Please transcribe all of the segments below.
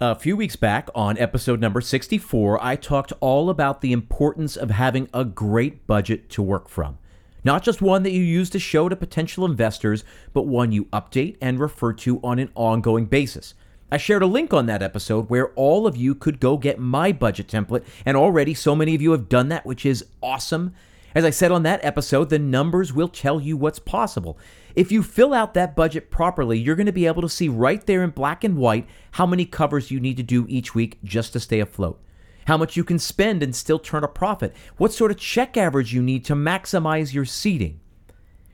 A few weeks back on episode number 64, I talked all about the importance of having a great budget to work from. Not just one that you use to show to potential investors, but one you update and refer to on an ongoing basis. I shared a link on that episode where all of you could go get my budget template, and already so many of you have done that, which is awesome. As I said on that episode, the numbers will tell you what's possible. If you fill out that budget properly, you're going to be able to see right there in black and white how many covers you need to do each week just to stay afloat. How much you can spend and still turn a profit. What sort of check average you need to maximize your seating.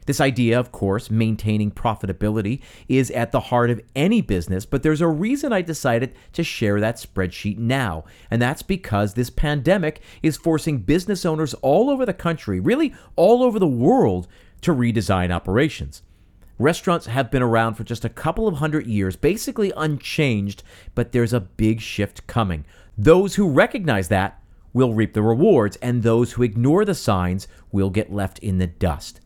This idea, of course, maintaining profitability is at the heart of any business, but there's a reason I decided to share that spreadsheet now. And that's because this pandemic is forcing business owners all over the country, really all over the world, to redesign operations. Restaurants have been around for just a couple of hundred years, basically unchanged, but there's a big shift coming. Those who recognize that will reap the rewards, and those who ignore the signs will get left in the dust.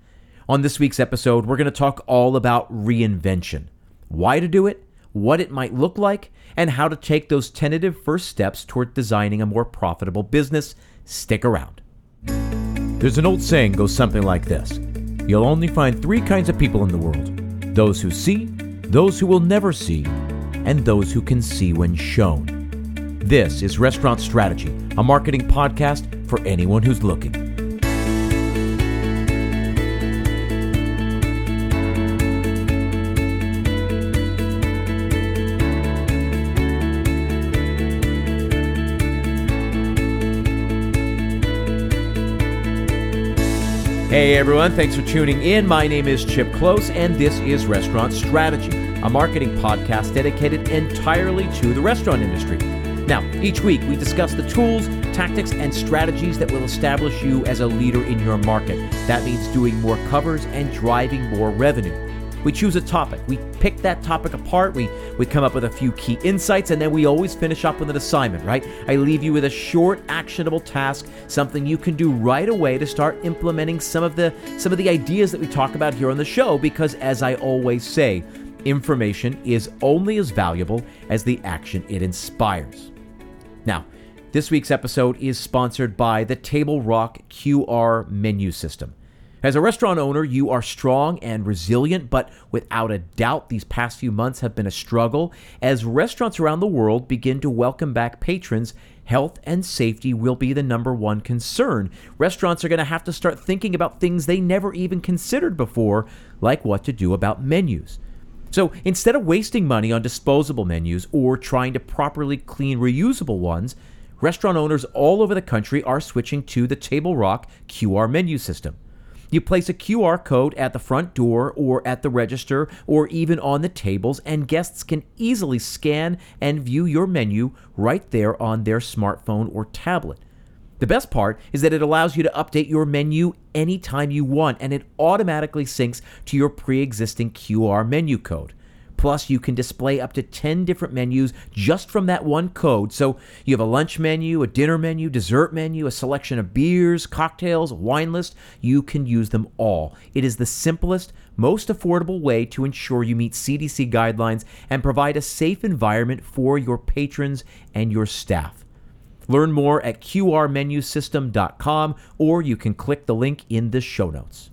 On this week's episode, we're going to talk all about reinvention why to do it, what it might look like, and how to take those tentative first steps toward designing a more profitable business. Stick around. There's an old saying goes something like this You'll only find three kinds of people in the world those who see, those who will never see, and those who can see when shown. This is Restaurant Strategy, a marketing podcast for anyone who's looking. Hey everyone, thanks for tuning in. My name is Chip Klose, and this is Restaurant Strategy, a marketing podcast dedicated entirely to the restaurant industry. Now, each week we discuss the tools, tactics, and strategies that will establish you as a leader in your market. That means doing more covers and driving more revenue. We choose a topic. We pick that topic apart. We, we come up with a few key insights, and then we always finish up with an assignment, right? I leave you with a short, actionable task, something you can do right away to start implementing some of the some of the ideas that we talk about here on the show, because as I always say, information is only as valuable as the action it inspires. Now, this week's episode is sponsored by the Table Rock QR menu system. As a restaurant owner, you are strong and resilient, but without a doubt, these past few months have been a struggle. As restaurants around the world begin to welcome back patrons, health and safety will be the number one concern. Restaurants are going to have to start thinking about things they never even considered before, like what to do about menus. So instead of wasting money on disposable menus or trying to properly clean reusable ones, restaurant owners all over the country are switching to the Table Rock QR menu system. You place a QR code at the front door or at the register or even on the tables, and guests can easily scan and view your menu right there on their smartphone or tablet. The best part is that it allows you to update your menu anytime you want, and it automatically syncs to your pre existing QR menu code. Plus, you can display up to 10 different menus just from that one code. So you have a lunch menu, a dinner menu, dessert menu, a selection of beers, cocktails, wine list. You can use them all. It is the simplest, most affordable way to ensure you meet CDC guidelines and provide a safe environment for your patrons and your staff. Learn more at qrmenusystem.com or you can click the link in the show notes.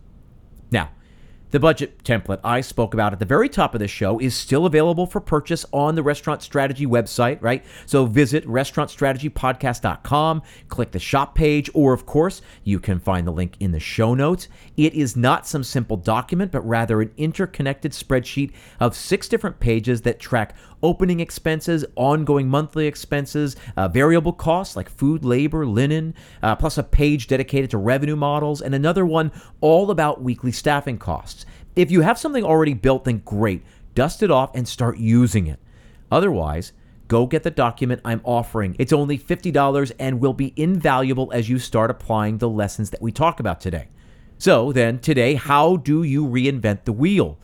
The budget template I spoke about at the very top of the show is still available for purchase on the Restaurant Strategy website, right? So visit restaurantstrategypodcast.com, click the shop page, or of course, you can find the link in the show notes. It is not some simple document, but rather an interconnected spreadsheet of six different pages that track opening expenses, ongoing monthly expenses, uh, variable costs like food, labor, linen, uh, plus a page dedicated to revenue models, and another one all about weekly staffing costs. If you have something already built, then great. Dust it off and start using it. Otherwise, go get the document I'm offering. It's only $50 and will be invaluable as you start applying the lessons that we talk about today. So, then, today, how do you reinvent the wheel?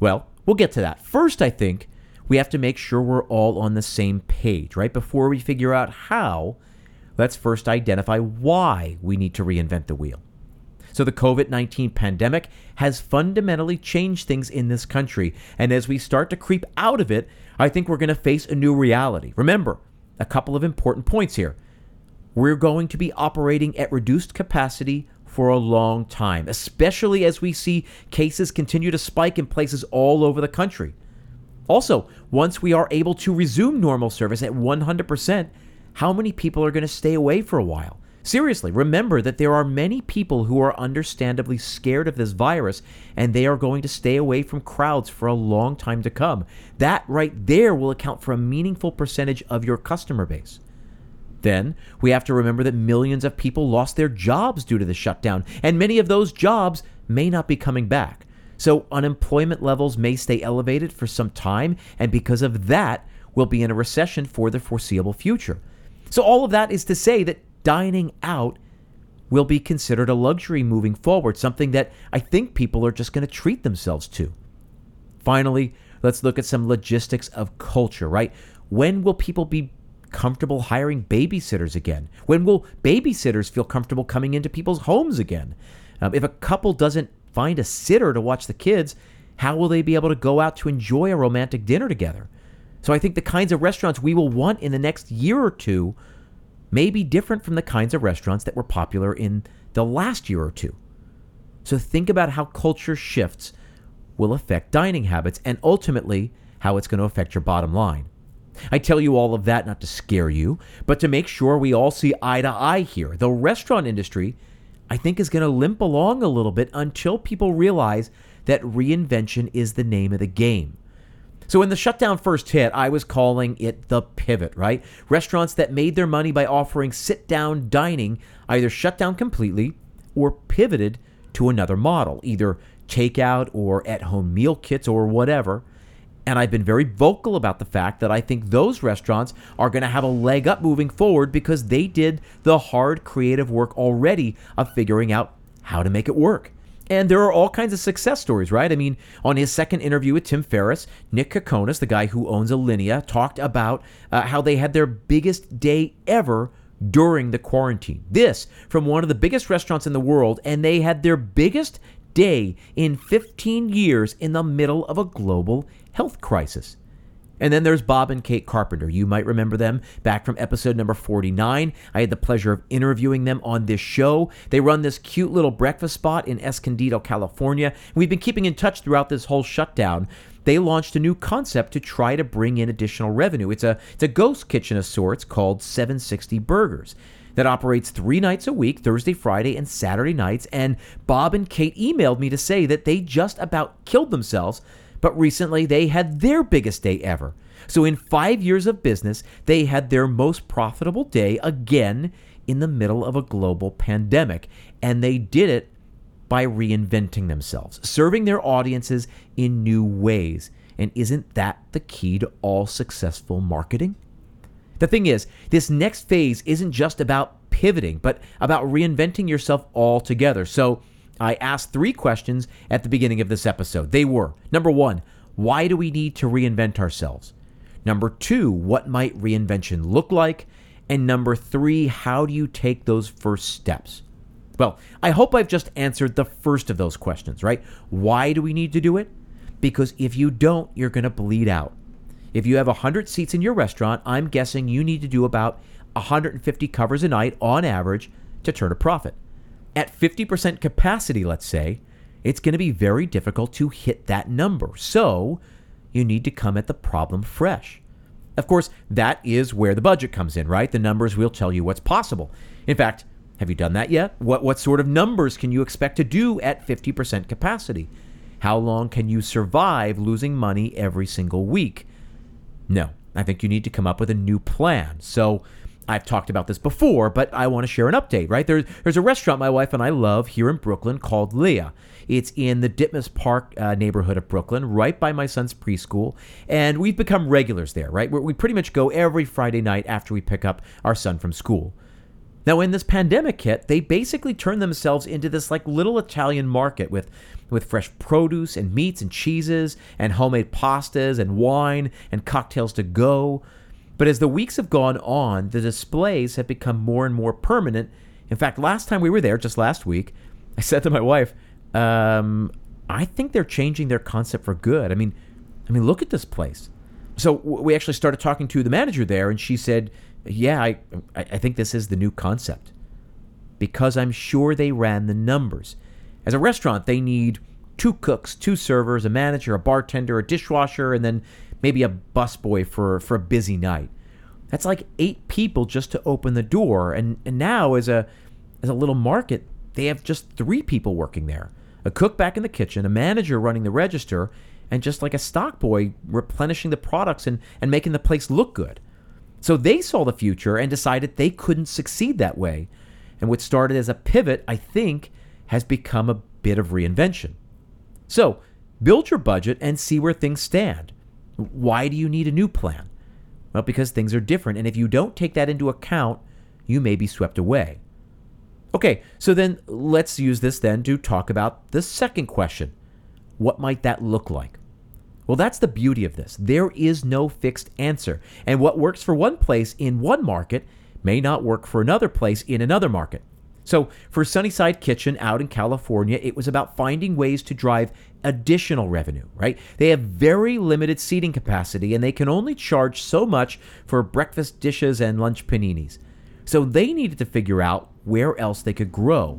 Well, we'll get to that. First, I think we have to make sure we're all on the same page, right? Before we figure out how, let's first identify why we need to reinvent the wheel. So the COVID 19 pandemic has fundamentally changed things in this country. And as we start to creep out of it, I think we're going to face a new reality. Remember, a couple of important points here. We're going to be operating at reduced capacity for a long time, especially as we see cases continue to spike in places all over the country. Also, once we are able to resume normal service at 100%, how many people are going to stay away for a while? Seriously, remember that there are many people who are understandably scared of this virus and they are going to stay away from crowds for a long time to come. That right there will account for a meaningful percentage of your customer base. Then we have to remember that millions of people lost their jobs due to the shutdown, and many of those jobs may not be coming back. So unemployment levels may stay elevated for some time, and because of that, we'll be in a recession for the foreseeable future. So, all of that is to say that dining out will be considered a luxury moving forward, something that I think people are just going to treat themselves to. Finally, let's look at some logistics of culture, right? When will people be comfortable hiring babysitters again? When will babysitters feel comfortable coming into people's homes again? Um, if a couple doesn't find a sitter to watch the kids, how will they be able to go out to enjoy a romantic dinner together? So I think the kinds of restaurants we will want in the next year or two may be different from the kinds of restaurants that were popular in the last year or two. So think about how culture shifts will affect dining habits and ultimately how it's going to affect your bottom line. I tell you all of that not to scare you, but to make sure we all see eye to eye here. The restaurant industry, I think, is going to limp along a little bit until people realize that reinvention is the name of the game. So when the shutdown first hit, I was calling it the pivot, right? Restaurants that made their money by offering sit down dining either shut down completely or pivoted to another model, either takeout or at home meal kits or whatever. And I've been very vocal about the fact that I think those restaurants are going to have a leg up moving forward because they did the hard creative work already of figuring out how to make it work. And there are all kinds of success stories, right? I mean, on his second interview with Tim Ferriss, Nick Kokonas, the guy who owns Alinea, talked about uh, how they had their biggest day ever during the quarantine. This from one of the biggest restaurants in the world, and they had their biggest day in 15 years in the middle of a global health crisis. And then there's Bob and Kate Carpenter. You might remember them back from episode number 49. I had the pleasure of interviewing them on this show. They run this cute little breakfast spot in Escondido, California. We've been keeping in touch throughout this whole shutdown. They launched a new concept to try to bring in additional revenue. It's a it's a ghost kitchen of sorts called 760 Burgers that operates three nights a week, Thursday, Friday, and Saturday nights. And Bob and Kate emailed me to say that they just about killed themselves but recently they had their biggest day ever. So, in five years of business, they had their most profitable day again in the middle of a global pandemic. And they did it by reinventing themselves, serving their audiences in new ways. And isn't that the key to all successful marketing? The thing is, this next phase isn't just about pivoting, but about reinventing yourself altogether. So, I asked three questions at the beginning of this episode. They were number one, why do we need to reinvent ourselves? Number two, what might reinvention look like? And number three, how do you take those first steps? Well, I hope I've just answered the first of those questions, right? Why do we need to do it? Because if you don't, you're going to bleed out. If you have 100 seats in your restaurant, I'm guessing you need to do about 150 covers a night on average to turn a profit at 50% capacity, let's say, it's going to be very difficult to hit that number. So you need to come at the problem fresh. Of course, that is where the budget comes in, right? The numbers will tell you what's possible. In fact, have you done that yet? What, what sort of numbers can you expect to do at 50% capacity? How long can you survive losing money every single week? No, I think you need to come up with a new plan. So I've talked about this before, but I want to share an update, right? There, there's a restaurant my wife and I love here in Brooklyn called Leah. It's in the Ditmas Park uh, neighborhood of Brooklyn, right by my son's preschool. And we've become regulars there, right? we we pretty much go every Friday night after we pick up our son from school. Now, when this pandemic hit, they basically turned themselves into this like little Italian market with with fresh produce and meats and cheeses and homemade pastas and wine and cocktails to go. But as the weeks have gone on, the displays have become more and more permanent. In fact, last time we were there, just last week, I said to my wife, um, I think they're changing their concept for good. I mean, I mean, look at this place. So we actually started talking to the manager there, and she said, "Yeah, I, I think this is the new concept." Because I'm sure they ran the numbers. As a restaurant, they need two cooks, two servers, a manager, a bartender, a dishwasher, and then maybe a busboy for for a busy night. That's like eight people just to open the door, and and now as a as a little market, they have just three people working there a cook back in the kitchen, a manager running the register, and just like a stock boy replenishing the products and, and making the place look good. So they saw the future and decided they couldn't succeed that way. And what started as a pivot, I think, has become a bit of reinvention. So build your budget and see where things stand. Why do you need a new plan? Well, because things are different. And if you don't take that into account, you may be swept away. Okay, so then let's use this then to talk about the second question. What might that look like? Well, that's the beauty of this. There is no fixed answer. And what works for one place in one market may not work for another place in another market. So, for Sunnyside Kitchen out in California, it was about finding ways to drive additional revenue, right? They have very limited seating capacity and they can only charge so much for breakfast dishes and lunch paninis. So, they needed to figure out where else they could grow.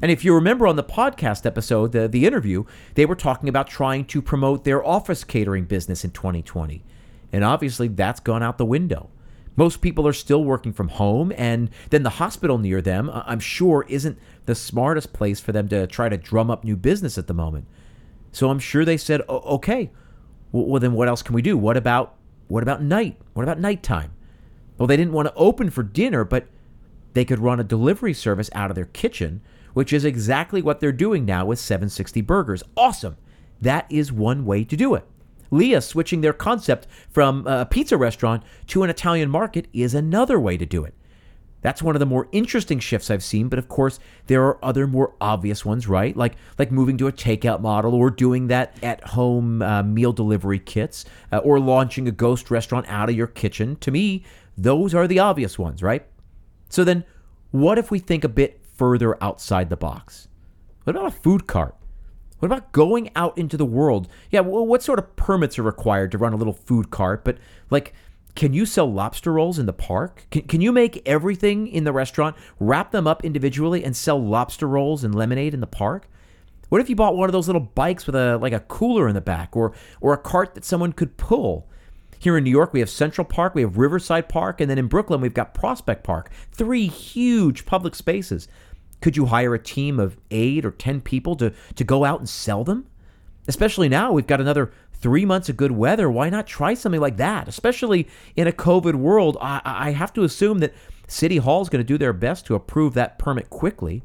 And if you remember on the podcast episode, the, the interview, they were talking about trying to promote their office catering business in 2020. And obviously, that's gone out the window. Most people are still working from home, and then the hospital near them, I'm sure, isn't the smartest place for them to try to drum up new business at the moment. So I'm sure they said, okay, well, then what else can we do? What about what about night? What about nighttime? Well, they didn't want to open for dinner, but they could run a delivery service out of their kitchen, which is exactly what they're doing now with 760 Burgers. Awesome. That is one way to do it. Leah switching their concept from a pizza restaurant to an Italian market is another way to do it. That's one of the more interesting shifts I've seen, but of course there are other more obvious ones, right? Like like moving to a takeout model or doing that at home uh, meal delivery kits uh, or launching a ghost restaurant out of your kitchen. To me, those are the obvious ones, right? So then, what if we think a bit further outside the box? What about a food cart? What about going out into the world? Yeah, well, what sort of permits are required to run a little food cart? But, like, can you sell lobster rolls in the park? Can, can you make everything in the restaurant, wrap them up individually, and sell lobster rolls and lemonade in the park? What if you bought one of those little bikes with a like a cooler in the back, or or a cart that someone could pull? Here in New York, we have Central Park, we have Riverside Park, and then in Brooklyn, we've got Prospect Park. Three huge public spaces. Could you hire a team of eight or 10 people to, to go out and sell them? Especially now, we've got another three months of good weather. Why not try something like that? Especially in a COVID world, I, I have to assume that City Hall is going to do their best to approve that permit quickly.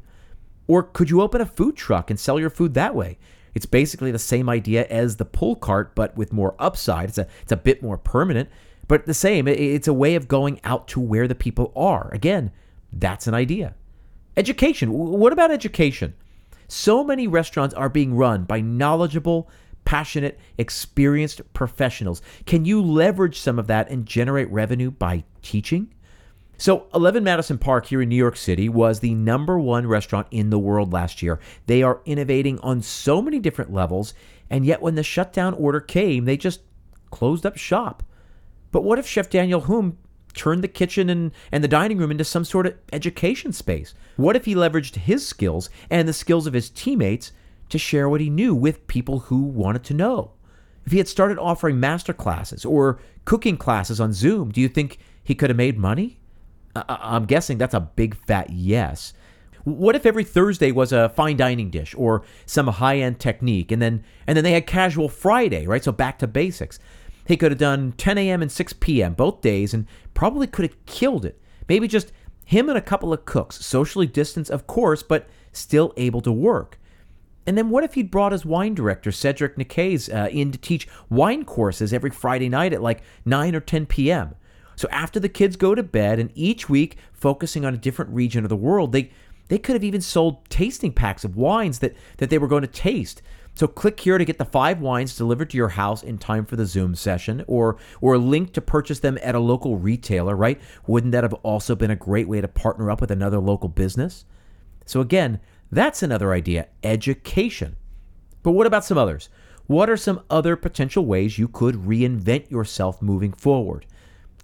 Or could you open a food truck and sell your food that way? It's basically the same idea as the pull cart, but with more upside. It's a it's a bit more permanent, but the same. It's a way of going out to where the people are. Again, that's an idea. Education. What about education? So many restaurants are being run by knowledgeable, passionate, experienced professionals. Can you leverage some of that and generate revenue by teaching? So, 11 Madison Park here in New York City was the number one restaurant in the world last year. They are innovating on so many different levels, and yet when the shutdown order came, they just closed up shop. But what if Chef Daniel Humm turned the kitchen and, and the dining room into some sort of education space? What if he leveraged his skills and the skills of his teammates to share what he knew with people who wanted to know? If he had started offering master classes or cooking classes on Zoom, do you think he could have made money? I'm guessing that's a big fat yes. What if every Thursday was a fine dining dish or some high-end technique and then and then they had casual Friday, right? So back to basics. He could have done 10 a.m. and 6 p.m. both days and probably could have killed it. Maybe just him and a couple of cooks, socially distanced, of course, but still able to work. And then what if he'd brought his wine director, Cedric Nicaise, uh, in to teach wine courses every Friday night at like 9 or 10 p.m.? So after the kids go to bed and each week focusing on a different region of the world, they they could have even sold tasting packs of wines that, that they were going to taste. So click here to get the five wines delivered to your house in time for the Zoom session or or a link to purchase them at a local retailer, right? Wouldn't that have also been a great way to partner up with another local business? So again, That's another idea education. But what about some others? What are some other potential ways you could reinvent yourself moving forward?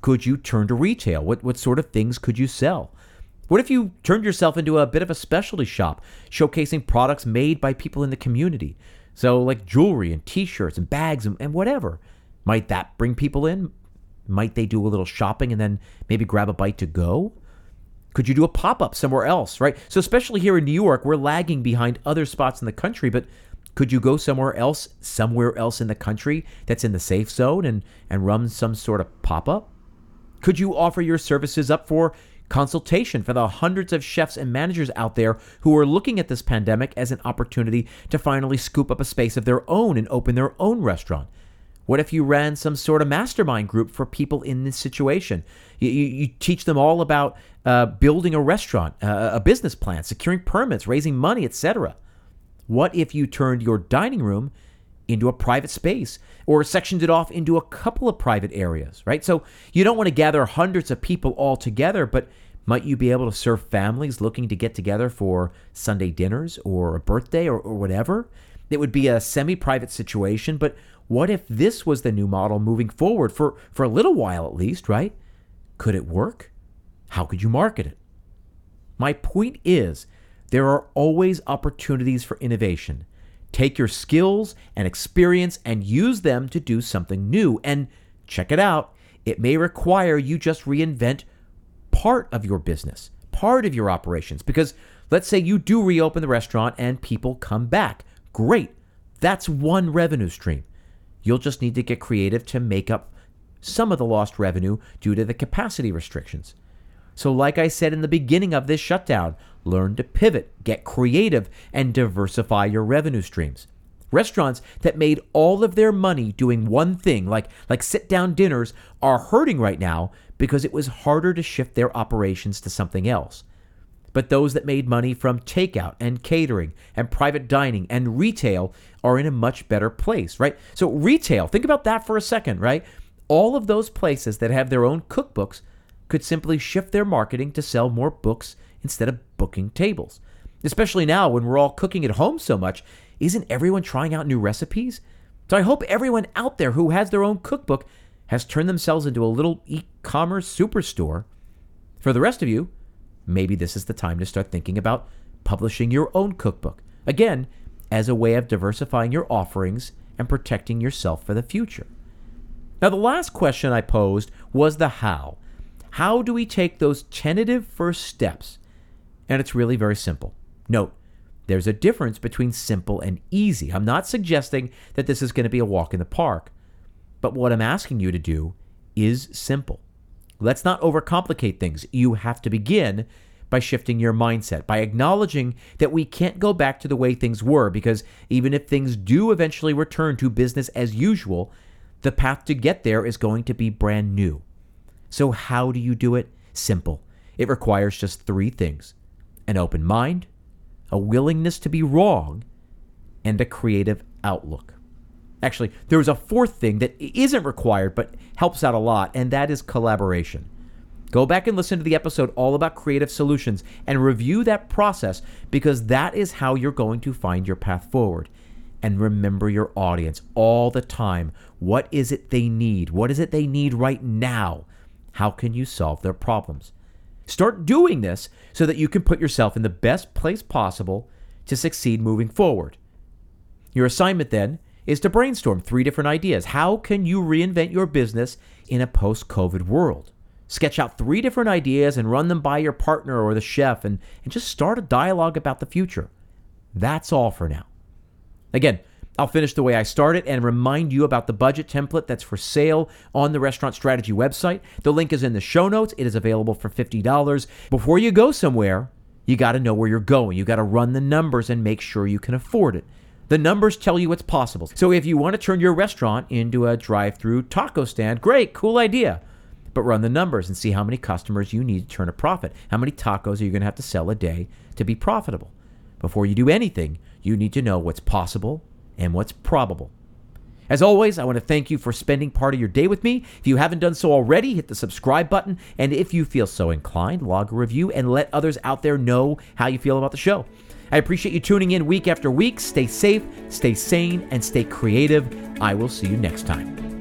Could you turn to retail? What, what sort of things could you sell? What if you turned yourself into a bit of a specialty shop, showcasing products made by people in the community? So, like jewelry and t shirts and bags and, and whatever. Might that bring people in? Might they do a little shopping and then maybe grab a bite to go? Could you do a pop up somewhere else, right? So, especially here in New York, we're lagging behind other spots in the country, but could you go somewhere else, somewhere else in the country that's in the safe zone and, and run some sort of pop up? Could you offer your services up for consultation for the hundreds of chefs and managers out there who are looking at this pandemic as an opportunity to finally scoop up a space of their own and open their own restaurant. What if you ran some sort of mastermind group for people in this situation? You, you, you teach them all about uh, building a restaurant, uh, a business plan, securing permits, raising money, etc. What if you turned your dining room into a private space or sectioned it off into a couple of private areas, right? So you don't want to gather hundreds of people all together, but might you be able to serve families looking to get together for Sunday dinners or a birthday or, or whatever? It would be a semi private situation, but what if this was the new model moving forward for, for a little while at least, right? Could it work? How could you market it? My point is, there are always opportunities for innovation. Take your skills and experience and use them to do something new. And check it out, it may require you just reinvent part of your business, part of your operations. Because let's say you do reopen the restaurant and people come back. Great. That's one revenue stream. You'll just need to get creative to make up some of the lost revenue due to the capacity restrictions. So, like I said in the beginning of this shutdown, learn to pivot, get creative, and diversify your revenue streams. Restaurants that made all of their money doing one thing, like, like sit down dinners, are hurting right now because it was harder to shift their operations to something else. But those that made money from takeout and catering and private dining and retail are in a much better place, right? So, retail, think about that for a second, right? All of those places that have their own cookbooks could simply shift their marketing to sell more books instead of booking tables. Especially now when we're all cooking at home so much, isn't everyone trying out new recipes? So I hope everyone out there who has their own cookbook has turned themselves into a little e commerce superstore. For the rest of you, maybe this is the time to start thinking about publishing your own cookbook. Again, as a way of diversifying your offerings and protecting yourself for the future. Now, the last question I posed was the how. How do we take those tentative first steps? And it's really very simple. Note, there's a difference between simple and easy. I'm not suggesting that this is going to be a walk in the park, but what I'm asking you to do is simple. Let's not overcomplicate things. You have to begin by shifting your mindset, by acknowledging that we can't go back to the way things were, because even if things do eventually return to business as usual, the path to get there is going to be brand new. So, how do you do it? Simple. It requires just three things an open mind, a willingness to be wrong, and a creative outlook. Actually, there's a fourth thing that isn't required but helps out a lot, and that is collaboration. Go back and listen to the episode all about creative solutions and review that process because that is how you're going to find your path forward. And remember your audience all the time. What is it they need? What is it they need right now? How can you solve their problems? Start doing this so that you can put yourself in the best place possible to succeed moving forward. Your assignment then is to brainstorm three different ideas. How can you reinvent your business in a post COVID world? Sketch out three different ideas and run them by your partner or the chef and, and just start a dialogue about the future. That's all for now. Again, I'll finish the way I started and remind you about the budget template that's for sale on the Restaurant Strategy website. The link is in the show notes. It is available for $50. Before you go somewhere, you got to know where you're going. You got to run the numbers and make sure you can afford it. The numbers tell you what's possible. So if you want to turn your restaurant into a drive-through taco stand, great, cool idea. But run the numbers and see how many customers you need to turn a profit. How many tacos are you going to have to sell a day to be profitable? Before you do anything, you need to know what's possible and what's probable. As always, I want to thank you for spending part of your day with me. If you haven't done so already, hit the subscribe button. And if you feel so inclined, log a review and let others out there know how you feel about the show. I appreciate you tuning in week after week. Stay safe, stay sane, and stay creative. I will see you next time.